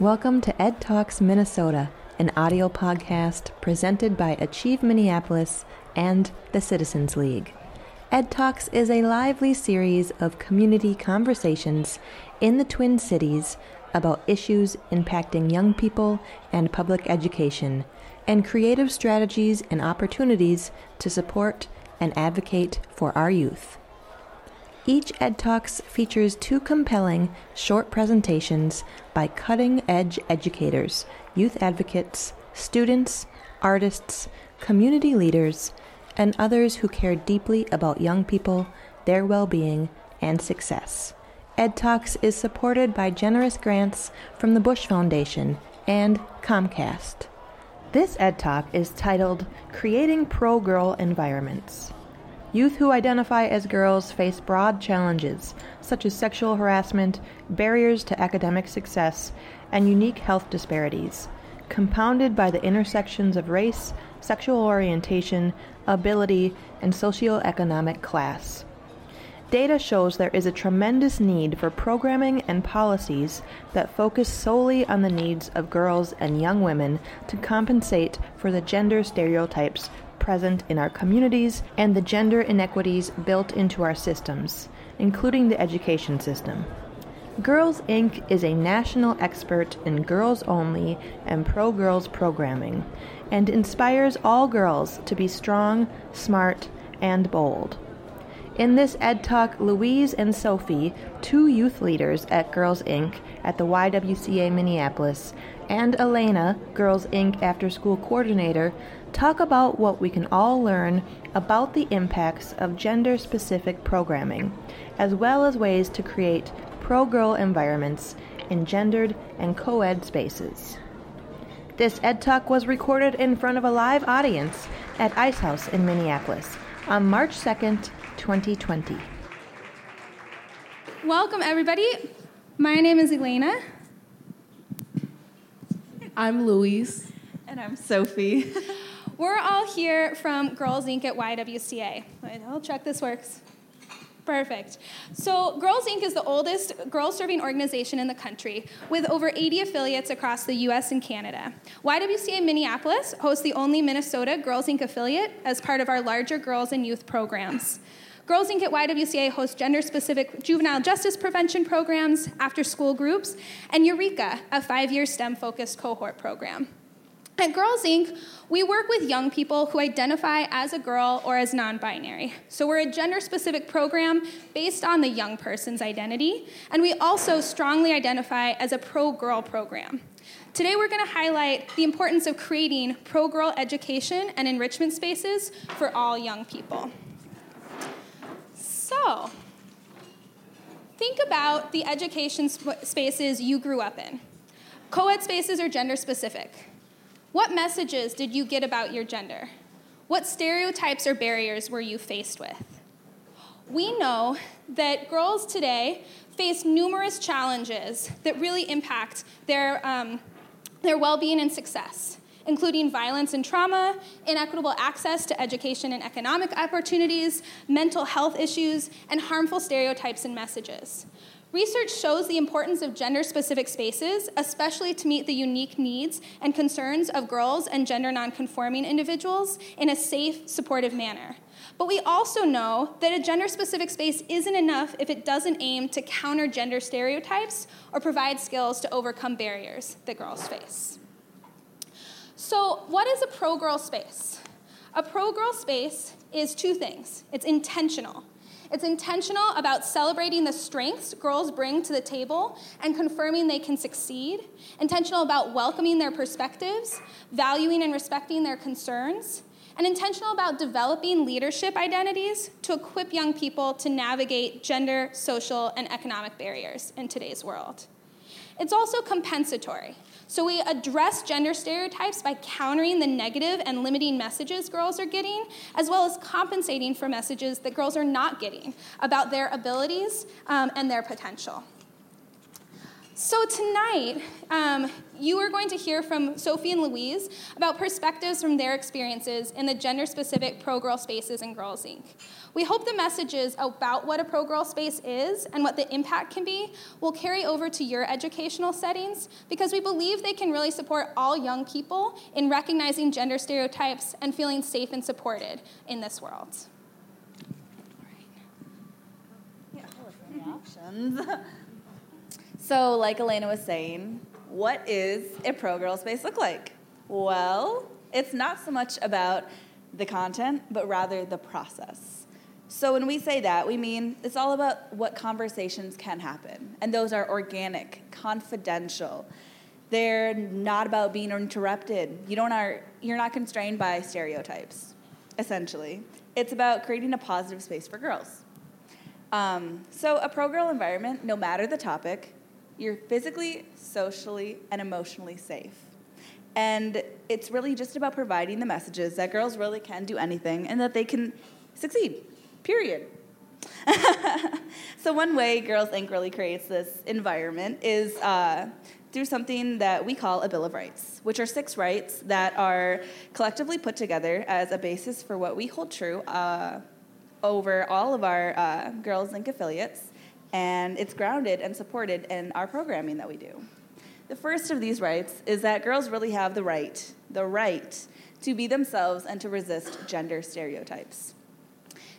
Welcome to Ed Talks Minnesota, an audio podcast presented by Achieve Minneapolis and the Citizens League. Ed Talks is a lively series of community conversations in the Twin Cities about issues impacting young people and public education, and creative strategies and opportunities to support and advocate for our youth. Each Ed Talks features two compelling short presentations by cutting edge educators, youth advocates, students, artists, community leaders, and others who care deeply about young people, their well being, and success. Ed Talks is supported by generous grants from the Bush Foundation and Comcast. This Ed Talk is titled Creating Pro Girl Environments. Youth who identify as girls face broad challenges, such as sexual harassment, barriers to academic success, and unique health disparities, compounded by the intersections of race, sexual orientation, ability, and socioeconomic class. Data shows there is a tremendous need for programming and policies that focus solely on the needs of girls and young women to compensate for the gender stereotypes present in our communities and the gender inequities built into our systems, including the education system. Girls Inc. is a national expert in girls only and pro girls programming and inspires all girls to be strong, smart, and bold. In this Ed Talk, Louise and Sophie, two youth leaders at Girls Inc. at the YWCA Minneapolis, and Elena, Girls Inc. after school coordinator, talk about what we can all learn about the impacts of gender specific programming, as well as ways to create pro girl environments in gendered and co ed spaces. This Ed Talk was recorded in front of a live audience at Icehouse in Minneapolis on March 2nd, 2020. Welcome, everybody. My name is Elena. I'm Louise. And I'm Sophie. We're all here from Girls Inc. at YWCA. I'll check this works. Perfect. So, Girls Inc. is the oldest girls serving organization in the country with over 80 affiliates across the US and Canada. YWCA Minneapolis hosts the only Minnesota Girls Inc. affiliate as part of our larger girls and youth programs. Girls Inc. at YWCA hosts gender specific juvenile justice prevention programs, after school groups, and Eureka, a five year STEM focused cohort program. At Girls Inc., we work with young people who identify as a girl or as non binary. So we're a gender specific program based on the young person's identity, and we also strongly identify as a pro girl program. Today, we're going to highlight the importance of creating pro girl education and enrichment spaces for all young people. So, think about the education sp- spaces you grew up in. Co ed spaces are gender specific. What messages did you get about your gender? What stereotypes or barriers were you faced with? We know that girls today face numerous challenges that really impact their, um, their well being and success including violence and trauma, inequitable access to education and economic opportunities, mental health issues, and harmful stereotypes and messages. Research shows the importance of gender specific spaces, especially to meet the unique needs and concerns of girls and gender nonconforming individuals in a safe, supportive manner. But we also know that a gender specific space isn't enough if it doesn't aim to counter gender stereotypes or provide skills to overcome barriers that girls face. So, what is a pro girl space? A pro girl space is two things it's intentional. It's intentional about celebrating the strengths girls bring to the table and confirming they can succeed. Intentional about welcoming their perspectives, valuing and respecting their concerns. And intentional about developing leadership identities to equip young people to navigate gender, social, and economic barriers in today's world. It's also compensatory. So we address gender stereotypes by countering the negative and limiting messages girls are getting, as well as compensating for messages that girls are not getting about their abilities um, and their potential. So, tonight, um, you are going to hear from Sophie and Louise about perspectives from their experiences in the gender specific pro girl spaces in Girls Inc. We hope the messages about what a pro girl space is and what the impact can be will carry over to your educational settings because we believe they can really support all young people in recognizing gender stereotypes and feeling safe and supported in this world. options. So, like Elena was saying, what is a pro girl space look like? Well, it's not so much about the content, but rather the process. So, when we say that, we mean it's all about what conversations can happen. And those are organic, confidential. They're not about being interrupted. You don't are, you're not constrained by stereotypes, essentially. It's about creating a positive space for girls. Um, so, a pro girl environment, no matter the topic, you're physically, socially, and emotionally safe. And it's really just about providing the messages that girls really can do anything and that they can succeed, period. so, one way Girls Inc. really creates this environment is uh, through something that we call a Bill of Rights, which are six rights that are collectively put together as a basis for what we hold true uh, over all of our uh, Girls Inc. affiliates and it's grounded and supported in our programming that we do. The first of these rights is that girls really have the right, the right to be themselves and to resist gender stereotypes.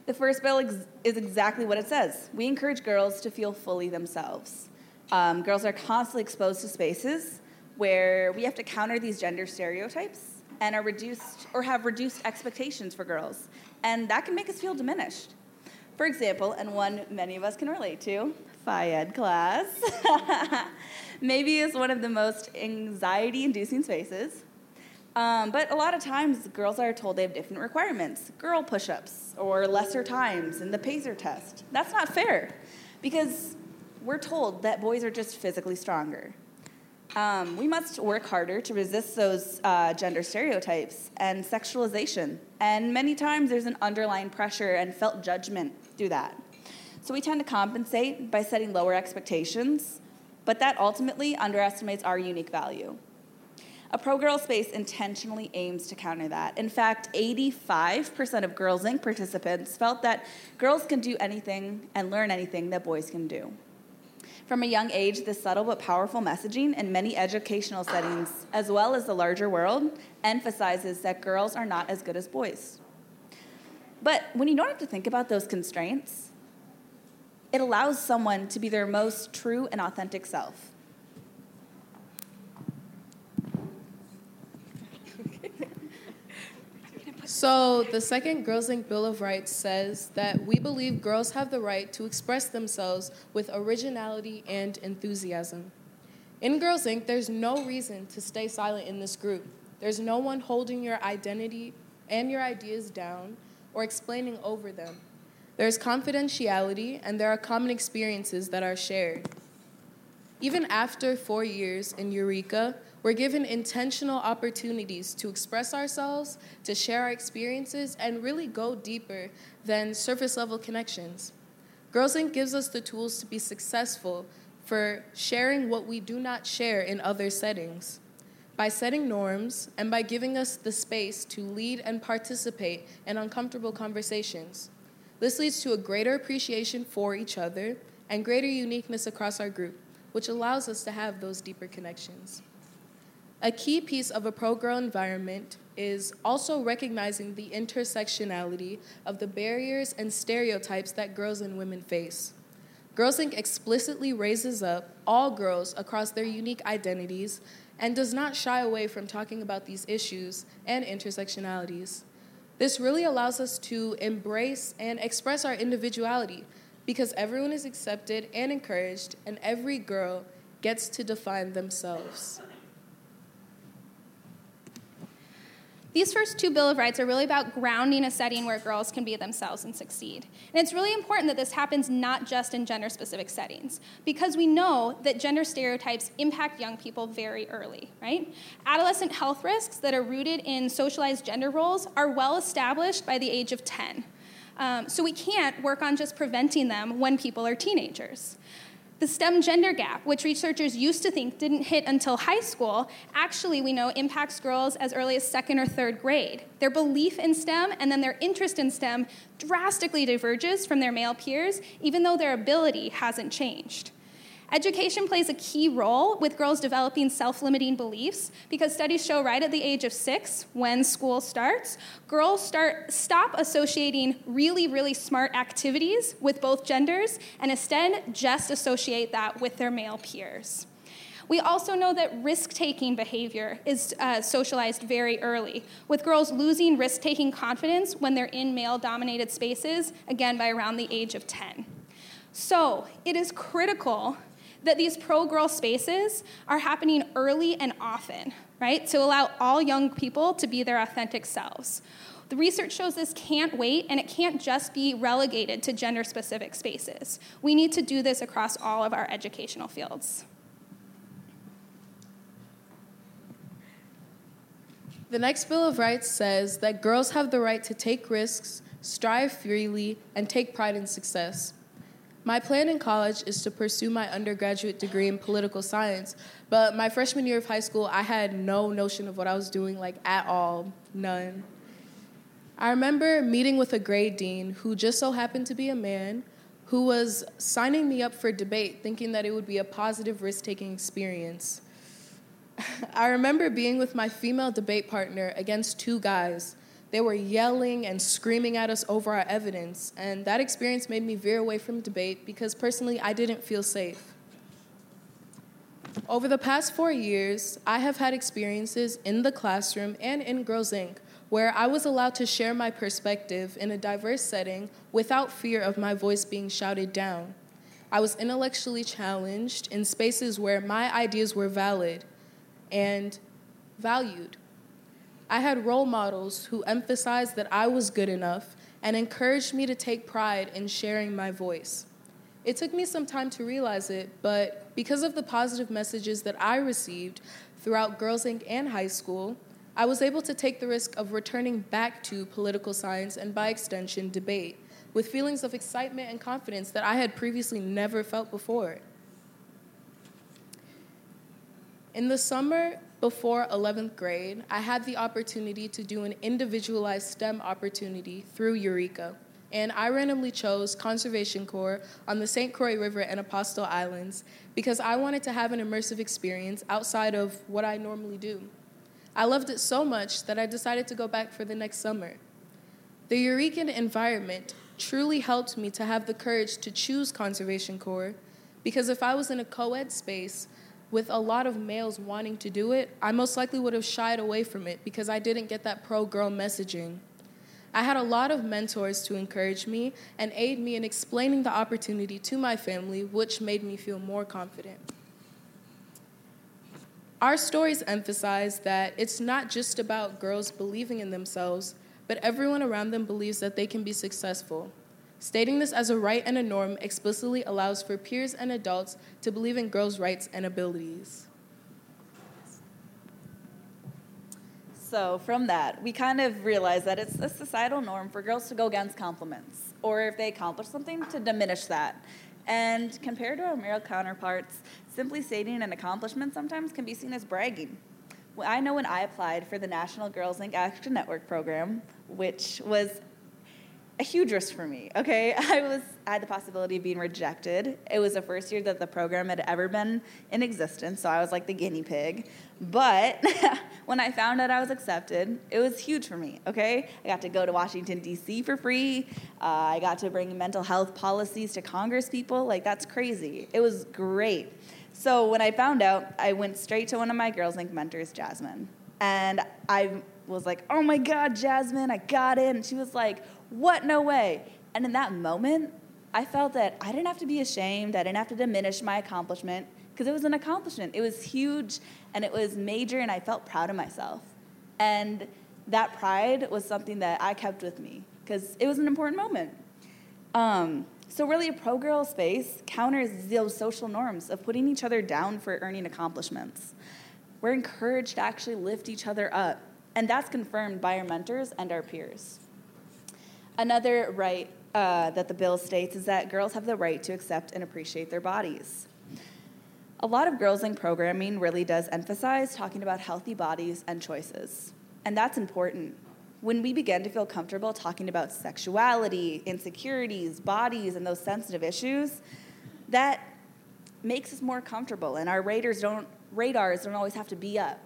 The first bill ex- is exactly what it says. We encourage girls to feel fully themselves. Um, girls are constantly exposed to spaces where we have to counter these gender stereotypes and are reduced or have reduced expectations for girls. And that can make us feel diminished. For example, and one many of us can relate to, Phy Ed class, maybe is one of the most anxiety inducing spaces. Um, but a lot of times, girls are told they have different requirements girl push ups or lesser times in the PACER test. That's not fair because we're told that boys are just physically stronger. Um, we must work harder to resist those uh, gender stereotypes and sexualization. And many times there's an underlying pressure and felt judgment through that. So we tend to compensate by setting lower expectations, but that ultimately underestimates our unique value. A pro girl space intentionally aims to counter that. In fact, 85% of Girls Inc. participants felt that girls can do anything and learn anything that boys can do. From a young age, this subtle but powerful messaging in many educational settings, as well as the larger world, emphasizes that girls are not as good as boys. But when you don't have to think about those constraints, it allows someone to be their most true and authentic self. So, the second Girls Inc. Bill of Rights says that we believe girls have the right to express themselves with originality and enthusiasm. In Girls Inc., there's no reason to stay silent in this group. There's no one holding your identity and your ideas down or explaining over them. There's confidentiality, and there are common experiences that are shared. Even after four years in Eureka, we're given intentional opportunities to express ourselves, to share our experiences, and really go deeper than surface level connections. Girls Inc. gives us the tools to be successful for sharing what we do not share in other settings by setting norms and by giving us the space to lead and participate in uncomfortable conversations. This leads to a greater appreciation for each other and greater uniqueness across our group, which allows us to have those deeper connections. A key piece of a pro girl environment is also recognizing the intersectionality of the barriers and stereotypes that girls and women face. Girls Inc. explicitly raises up all girls across their unique identities and does not shy away from talking about these issues and intersectionalities. This really allows us to embrace and express our individuality because everyone is accepted and encouraged, and every girl gets to define themselves. These first two Bill of Rights are really about grounding a setting where girls can be themselves and succeed. And it's really important that this happens not just in gender specific settings, because we know that gender stereotypes impact young people very early, right? Adolescent health risks that are rooted in socialized gender roles are well established by the age of 10. Um, so we can't work on just preventing them when people are teenagers. The STEM gender gap, which researchers used to think didn't hit until high school, actually, we know, impacts girls as early as second or third grade. Their belief in STEM and then their interest in STEM drastically diverges from their male peers, even though their ability hasn't changed. Education plays a key role with girls developing self limiting beliefs because studies show right at the age of six, when school starts, girls start, stop associating really, really smart activities with both genders and instead just associate that with their male peers. We also know that risk taking behavior is uh, socialized very early, with girls losing risk taking confidence when they're in male dominated spaces, again by around the age of 10. So it is critical that these pro girl spaces are happening early and often, right? To allow all young people to be their authentic selves. The research shows this can't wait and it can't just be relegated to gender specific spaces. We need to do this across all of our educational fields. The next Bill of Rights says that girls have the right to take risks, strive freely, and take pride in success. My plan in college is to pursue my undergraduate degree in political science, but my freshman year of high school, I had no notion of what I was doing, like at all, none. I remember meeting with a grade dean who just so happened to be a man who was signing me up for debate, thinking that it would be a positive risk taking experience. I remember being with my female debate partner against two guys they were yelling and screaming at us over our evidence, and that experience made me veer away from debate because personally I didn't feel safe. Over the past four years, I have had experiences in the classroom and in Girls Inc. where I was allowed to share my perspective in a diverse setting without fear of my voice being shouted down. I was intellectually challenged in spaces where my ideas were valid and valued. I had role models who emphasized that I was good enough and encouraged me to take pride in sharing my voice. It took me some time to realize it, but because of the positive messages that I received throughout Girls Inc. and high school, I was able to take the risk of returning back to political science and, by extension, debate with feelings of excitement and confidence that I had previously never felt before. In the summer before 11th grade, I had the opportunity to do an individualized STEM opportunity through Eureka. And I randomly chose Conservation Corps on the St. Croix River and Apostle Islands because I wanted to have an immersive experience outside of what I normally do. I loved it so much that I decided to go back for the next summer. The Eurekan environment truly helped me to have the courage to choose Conservation Corps because if I was in a co ed space, with a lot of males wanting to do it, I most likely would have shied away from it because I didn't get that pro girl messaging. I had a lot of mentors to encourage me and aid me in explaining the opportunity to my family, which made me feel more confident. Our stories emphasize that it's not just about girls believing in themselves, but everyone around them believes that they can be successful. Stating this as a right and a norm explicitly allows for peers and adults to believe in girls' rights and abilities. So, from that, we kind of realize that it's a societal norm for girls to go against compliments, or if they accomplish something, to diminish that. And compared to our male counterparts, simply stating an accomplishment sometimes can be seen as bragging. I know when I applied for the National Girls Inc. Action Network program, which was a huge risk for me. Okay, I was I had the possibility of being rejected. It was the first year that the program had ever been in existence, so I was like the guinea pig. But when I found out I was accepted, it was huge for me. Okay, I got to go to Washington D.C. for free. Uh, I got to bring mental health policies to Congress people. Like that's crazy. It was great. So when I found out, I went straight to one of my Girls Inc. mentors, Jasmine, and I was like, "Oh my God, Jasmine, I got in." She was like what? No way. And in that moment, I felt that I didn't have to be ashamed. I didn't have to diminish my accomplishment because it was an accomplishment. It was huge and it was major, and I felt proud of myself. And that pride was something that I kept with me because it was an important moment. Um, so, really, a pro girl space counters those social norms of putting each other down for earning accomplishments. We're encouraged to actually lift each other up, and that's confirmed by our mentors and our peers. Another right uh, that the bill states is that girls have the right to accept and appreciate their bodies. A lot of Girls Inc. programming really does emphasize talking about healthy bodies and choices, and that's important. When we begin to feel comfortable talking about sexuality, insecurities, bodies, and those sensitive issues, that makes us more comfortable, and our radars don't, radars don't always have to be up.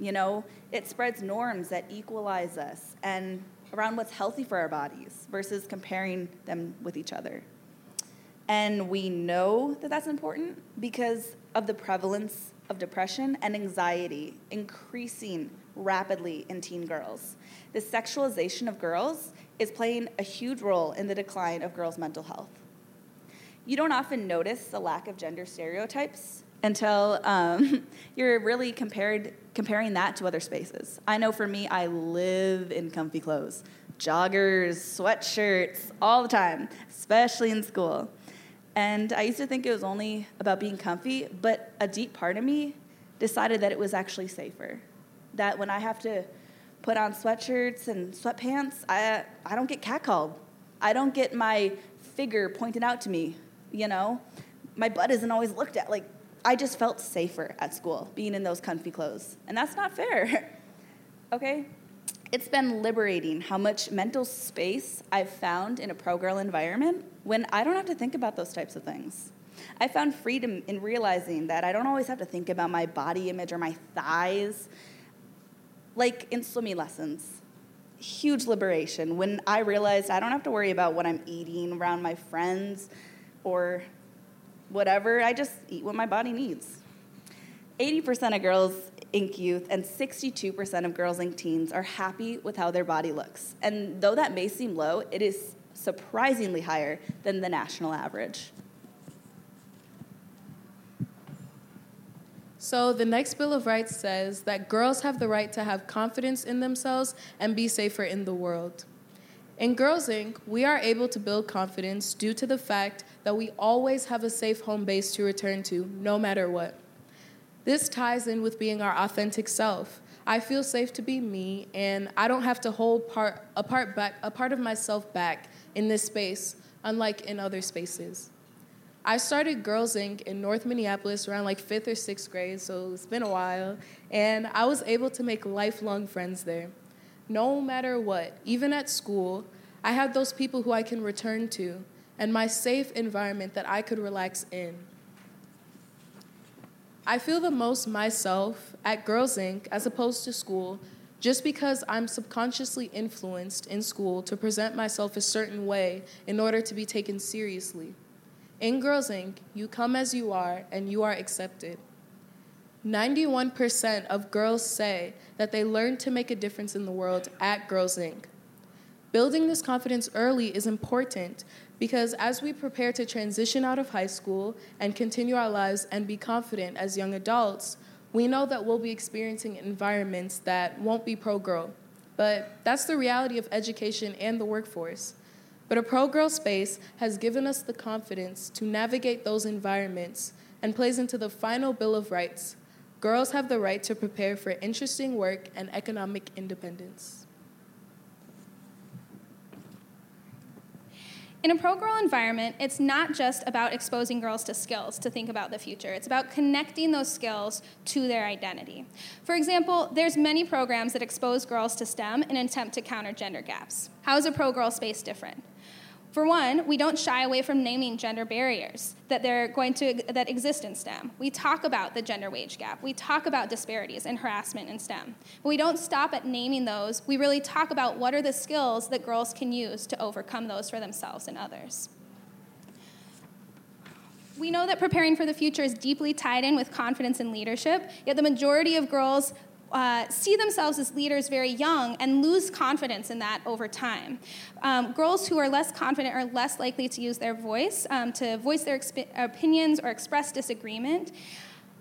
You know, it spreads norms that equalize us and around what's healthy for our bodies versus comparing them with each other. And we know that that's important because of the prevalence of depression and anxiety increasing rapidly in teen girls. The sexualization of girls is playing a huge role in the decline of girls' mental health. You don't often notice the lack of gender stereotypes until um, you're really compared, comparing that to other spaces. I know for me, I live in comfy clothes joggers, sweatshirts, all the time, especially in school. And I used to think it was only about being comfy, but a deep part of me decided that it was actually safer. That when I have to put on sweatshirts and sweatpants, I, I don't get catcalled. I don't get my figure pointed out to me, you know? My butt isn't always looked at. Like, I just felt safer at school being in those comfy clothes. And that's not fair. okay? It's been liberating how much mental space I've found in a pro girl environment when I don't have to think about those types of things. I found freedom in realizing that I don't always have to think about my body image or my thighs. Like in swimming lessons, huge liberation when I realized I don't have to worry about what I'm eating around my friends or whatever. I just eat what my body needs. 80% of Girls Inc. youth and 62% of Girls Inc. teens are happy with how their body looks. And though that may seem low, it is surprisingly higher than the national average. So, the next Bill of Rights says that girls have the right to have confidence in themselves and be safer in the world. In Girls Inc., we are able to build confidence due to the fact that we always have a safe home base to return to, no matter what. This ties in with being our authentic self. I feel safe to be me, and I don't have to hold part, a, part back, a part of myself back in this space, unlike in other spaces. I started Girls Inc. in North Minneapolis around like fifth or sixth grade, so it's been a while, and I was able to make lifelong friends there no matter what, even at school, I had those people who I can return to and my safe environment that I could relax in. I feel the most myself at Girls Inc. as opposed to school just because I'm subconsciously influenced in school to present myself a certain way in order to be taken seriously. In Girls Inc., you come as you are and you are accepted. 91% of girls say that they learned to make a difference in the world at Girls Inc. Building this confidence early is important because as we prepare to transition out of high school and continue our lives and be confident as young adults, we know that we'll be experiencing environments that won't be pro girl. But that's the reality of education and the workforce. But a pro girl space has given us the confidence to navigate those environments and plays into the final Bill of Rights Girls have the right to prepare for interesting work and economic independence. In a pro girl environment, it's not just about exposing girls to skills to think about the future. It's about connecting those skills to their identity. For example, there's many programs that expose girls to STEM in an attempt to counter gender gaps. How is a pro girl space different? For one, we don't shy away from naming gender barriers that they're going to that exist in STEM. We talk about the gender wage gap. We talk about disparities and harassment in STEM. But we don't stop at naming those. We really talk about what are the skills that girls can use to overcome those for themselves and others. We know that preparing for the future is deeply tied in with confidence and leadership, yet the majority of girls uh, see themselves as leaders very young and lose confidence in that over time. Um, girls who are less confident are less likely to use their voice, um, to voice their exp- opinions or express disagreement.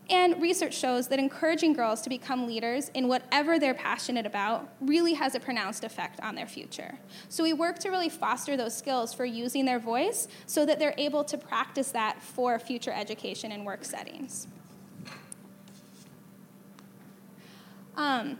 And research shows that encouraging girls to become leaders in whatever they're passionate about really has a pronounced effect on their future. So we work to really foster those skills for using their voice so that they're able to practice that for future education and work settings. Um,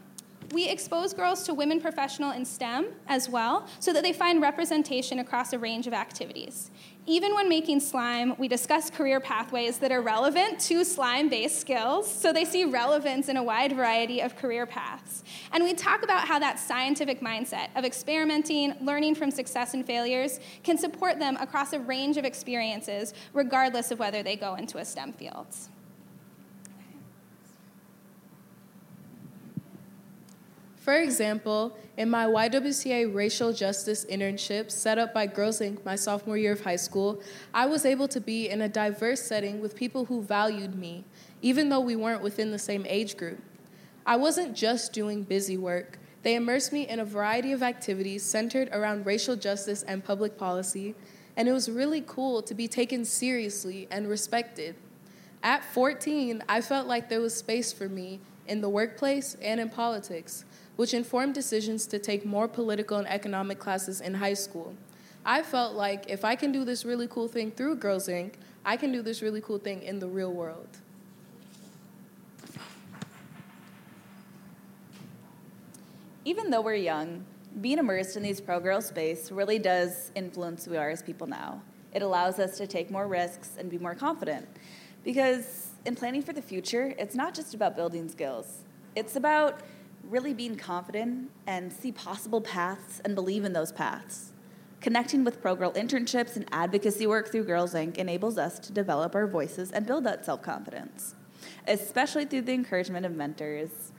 We expose girls to women professional in STEM as well, so that they find representation across a range of activities. Even when making slime, we discuss career pathways that are relevant to slime based skills, so they see relevance in a wide variety of career paths. And we talk about how that scientific mindset of experimenting, learning from success and failures, can support them across a range of experiences, regardless of whether they go into a STEM field. For example, in my YWCA racial justice internship set up by Girls Inc. my sophomore year of high school, I was able to be in a diverse setting with people who valued me, even though we weren't within the same age group. I wasn't just doing busy work. They immersed me in a variety of activities centered around racial justice and public policy, and it was really cool to be taken seriously and respected. At 14, I felt like there was space for me in the workplace and in politics which informed decisions to take more political and economic classes in high school. I felt like if I can do this really cool thing through Girls Inc., I can do this really cool thing in the real world. Even though we're young, being immersed in these pro girl space really does influence who we are as people now. It allows us to take more risks and be more confident. Because in planning for the future, it's not just about building skills, it's about really being confident and see possible paths and believe in those paths. Connecting with Pro Girl internships and advocacy work through Girls Inc. enables us to develop our voices and build that self confidence, especially through the encouragement of mentors.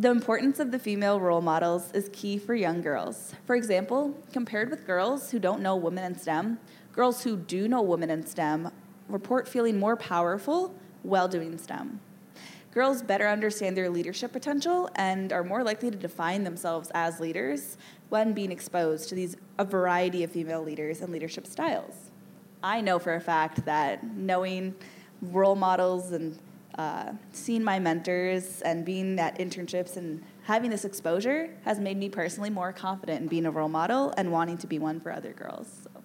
The importance of the female role models is key for young girls. For example, compared with girls who don't know women in STEM, girls who do know women in STEM report feeling more powerful while doing STEM. Girls better understand their leadership potential and are more likely to define themselves as leaders when being exposed to these a variety of female leaders and leadership styles. I know for a fact that knowing role models and uh, seeing my mentors and being at internships and having this exposure has made me personally more confident in being a role model and wanting to be one for other girls. So.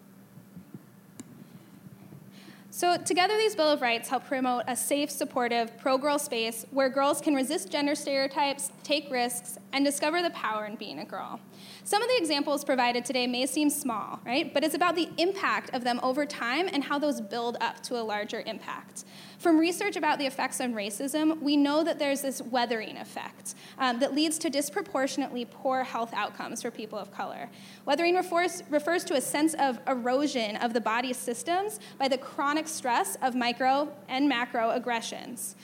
So, together, these Bill of Rights help promote a safe, supportive, pro girl space where girls can resist gender stereotypes, take risks, and discover the power in being a girl. Some of the examples provided today may seem small, right? But it's about the impact of them over time and how those build up to a larger impact. From research about the effects on racism, we know that there's this weathering effect um, that leads to disproportionately poor health outcomes for people of color. Weathering refers, refers to a sense of erosion of the body's systems by the chronic stress of micro and macro aggressions.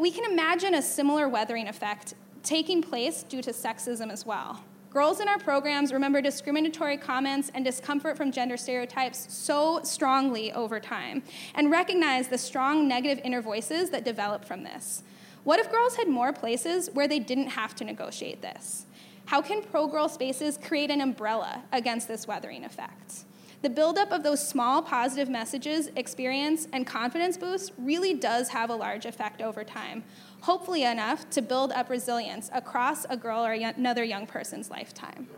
We can imagine a similar weathering effect taking place due to sexism as well. Girls in our programs remember discriminatory comments and discomfort from gender stereotypes so strongly over time and recognize the strong negative inner voices that develop from this. What if girls had more places where they didn't have to negotiate this? How can pro girl spaces create an umbrella against this weathering effect? The buildup of those small positive messages, experience, and confidence boosts really does have a large effect over time, hopefully enough to build up resilience across a girl or another young person's lifetime.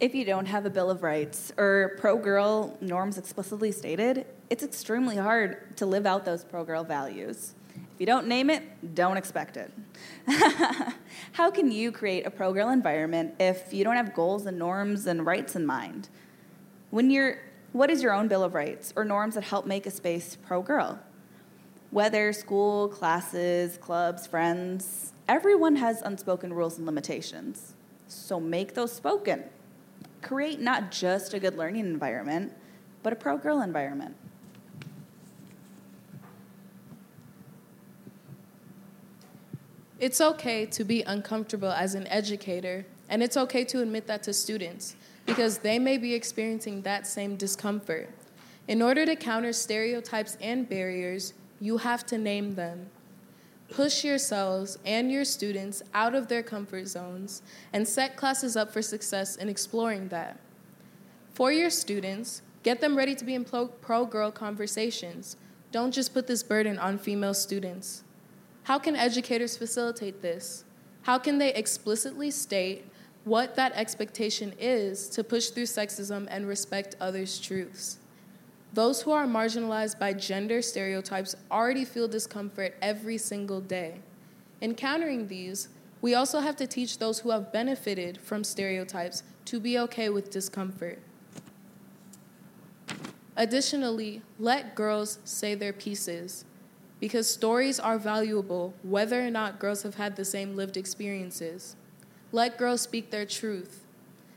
If you don't have a Bill of Rights or pro girl norms explicitly stated, it's extremely hard to live out those pro girl values. If you don't name it, don't expect it. How can you create a pro girl environment if you don't have goals and norms and rights in mind? When you're what is your own Bill of Rights or norms that help make a space pro girl? Whether school, classes, clubs, friends, everyone has unspoken rules and limitations. So make those spoken. Create not just a good learning environment, but a pro girl environment. It's okay to be uncomfortable as an educator, and it's okay to admit that to students because they may be experiencing that same discomfort. In order to counter stereotypes and barriers, you have to name them. Push yourselves and your students out of their comfort zones and set classes up for success in exploring that. For your students, get them ready to be in pro girl conversations. Don't just put this burden on female students. How can educators facilitate this? How can they explicitly state what that expectation is to push through sexism and respect others' truths. Those who are marginalized by gender stereotypes already feel discomfort every single day. In countering these, we also have to teach those who have benefited from stereotypes to be okay with discomfort. Additionally, let girls say their pieces because stories are valuable whether or not girls have had the same lived experiences. Let girls speak their truth.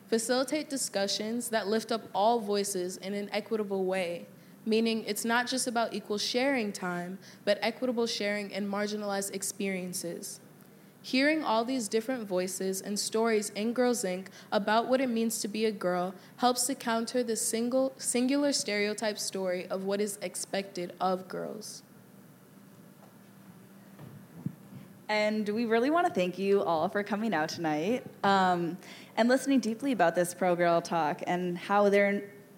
Facilitate discussions that lift up all voices in an equitable way, meaning it's not just about equal sharing time, but equitable sharing in marginalized experiences. Hearing all these different voices and stories in Girls Inc. about what it means to be a girl helps to counter the single, singular stereotype story of what is expected of girls. And we really want to thank you all for coming out tonight um, and listening deeply about this Pro Girl Talk and how,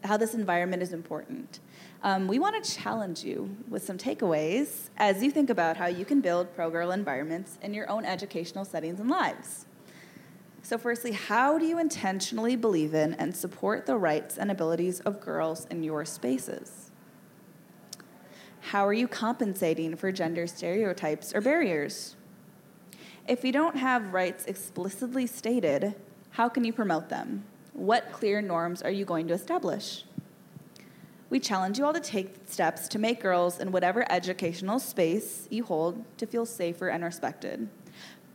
how this environment is important. Um, we want to challenge you with some takeaways as you think about how you can build pro girl environments in your own educational settings and lives. So, firstly, how do you intentionally believe in and support the rights and abilities of girls in your spaces? How are you compensating for gender stereotypes or barriers? If you don't have rights explicitly stated, how can you promote them? What clear norms are you going to establish? We challenge you all to take steps to make girls in whatever educational space you hold to feel safer and respected.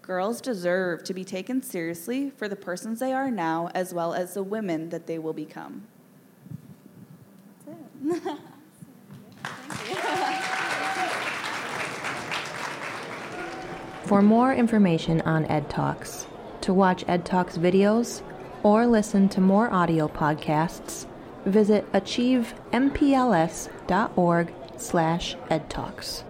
Girls deserve to be taken seriously for the persons they are now as well as the women that they will become. That's it. For more information on Ed Talks, to watch Ed Talks videos, or listen to more audio podcasts, visit achievempls.org slash edtalks.